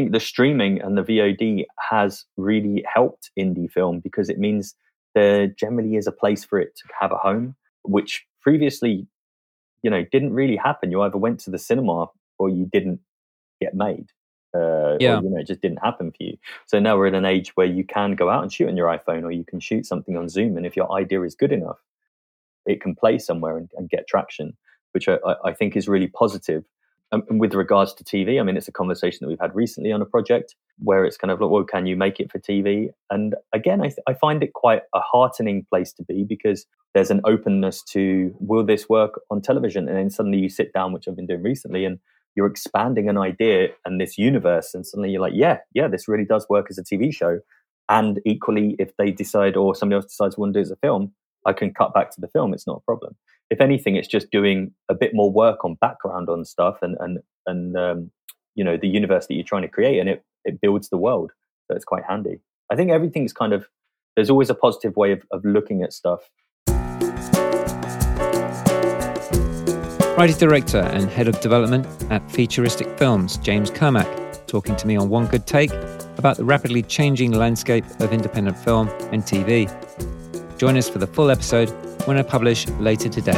think the streaming and the VOD has really helped indie film because it means there generally is a place for it to have a home, which previously, you know, didn't really happen. You either went to the cinema or you didn't get made. Uh, yeah. Or, you know, it just didn't happen for you. So now we're in an age where you can go out and shoot on your iPhone or you can shoot something on Zoom. And if your idea is good enough, it can play somewhere and, and get traction, which I, I, think is really positive. Um, with regards to TV, I mean, it's a conversation that we've had recently on a project where it's kind of like, well, can you make it for TV? And again, I, th- I find it quite a heartening place to be because there's an openness to, will this work on television? And then suddenly you sit down, which I've been doing recently, and you're expanding an idea and this universe, and suddenly you're like, yeah, yeah, this really does work as a TV show. And equally, if they decide or somebody else decides want to do as a film, I can cut back to the film. It's not a problem. If anything, it's just doing a bit more work on background on stuff and and and um, you know the universe that you're trying to create, and it it builds the world. So it's quite handy. I think everything's kind of there's always a positive way of, of looking at stuff. Writer director and head of development at Featuristic Films, James Kermack, talking to me on One Good Take about the rapidly changing landscape of independent film and TV. Join us for the full episode when I publish later today.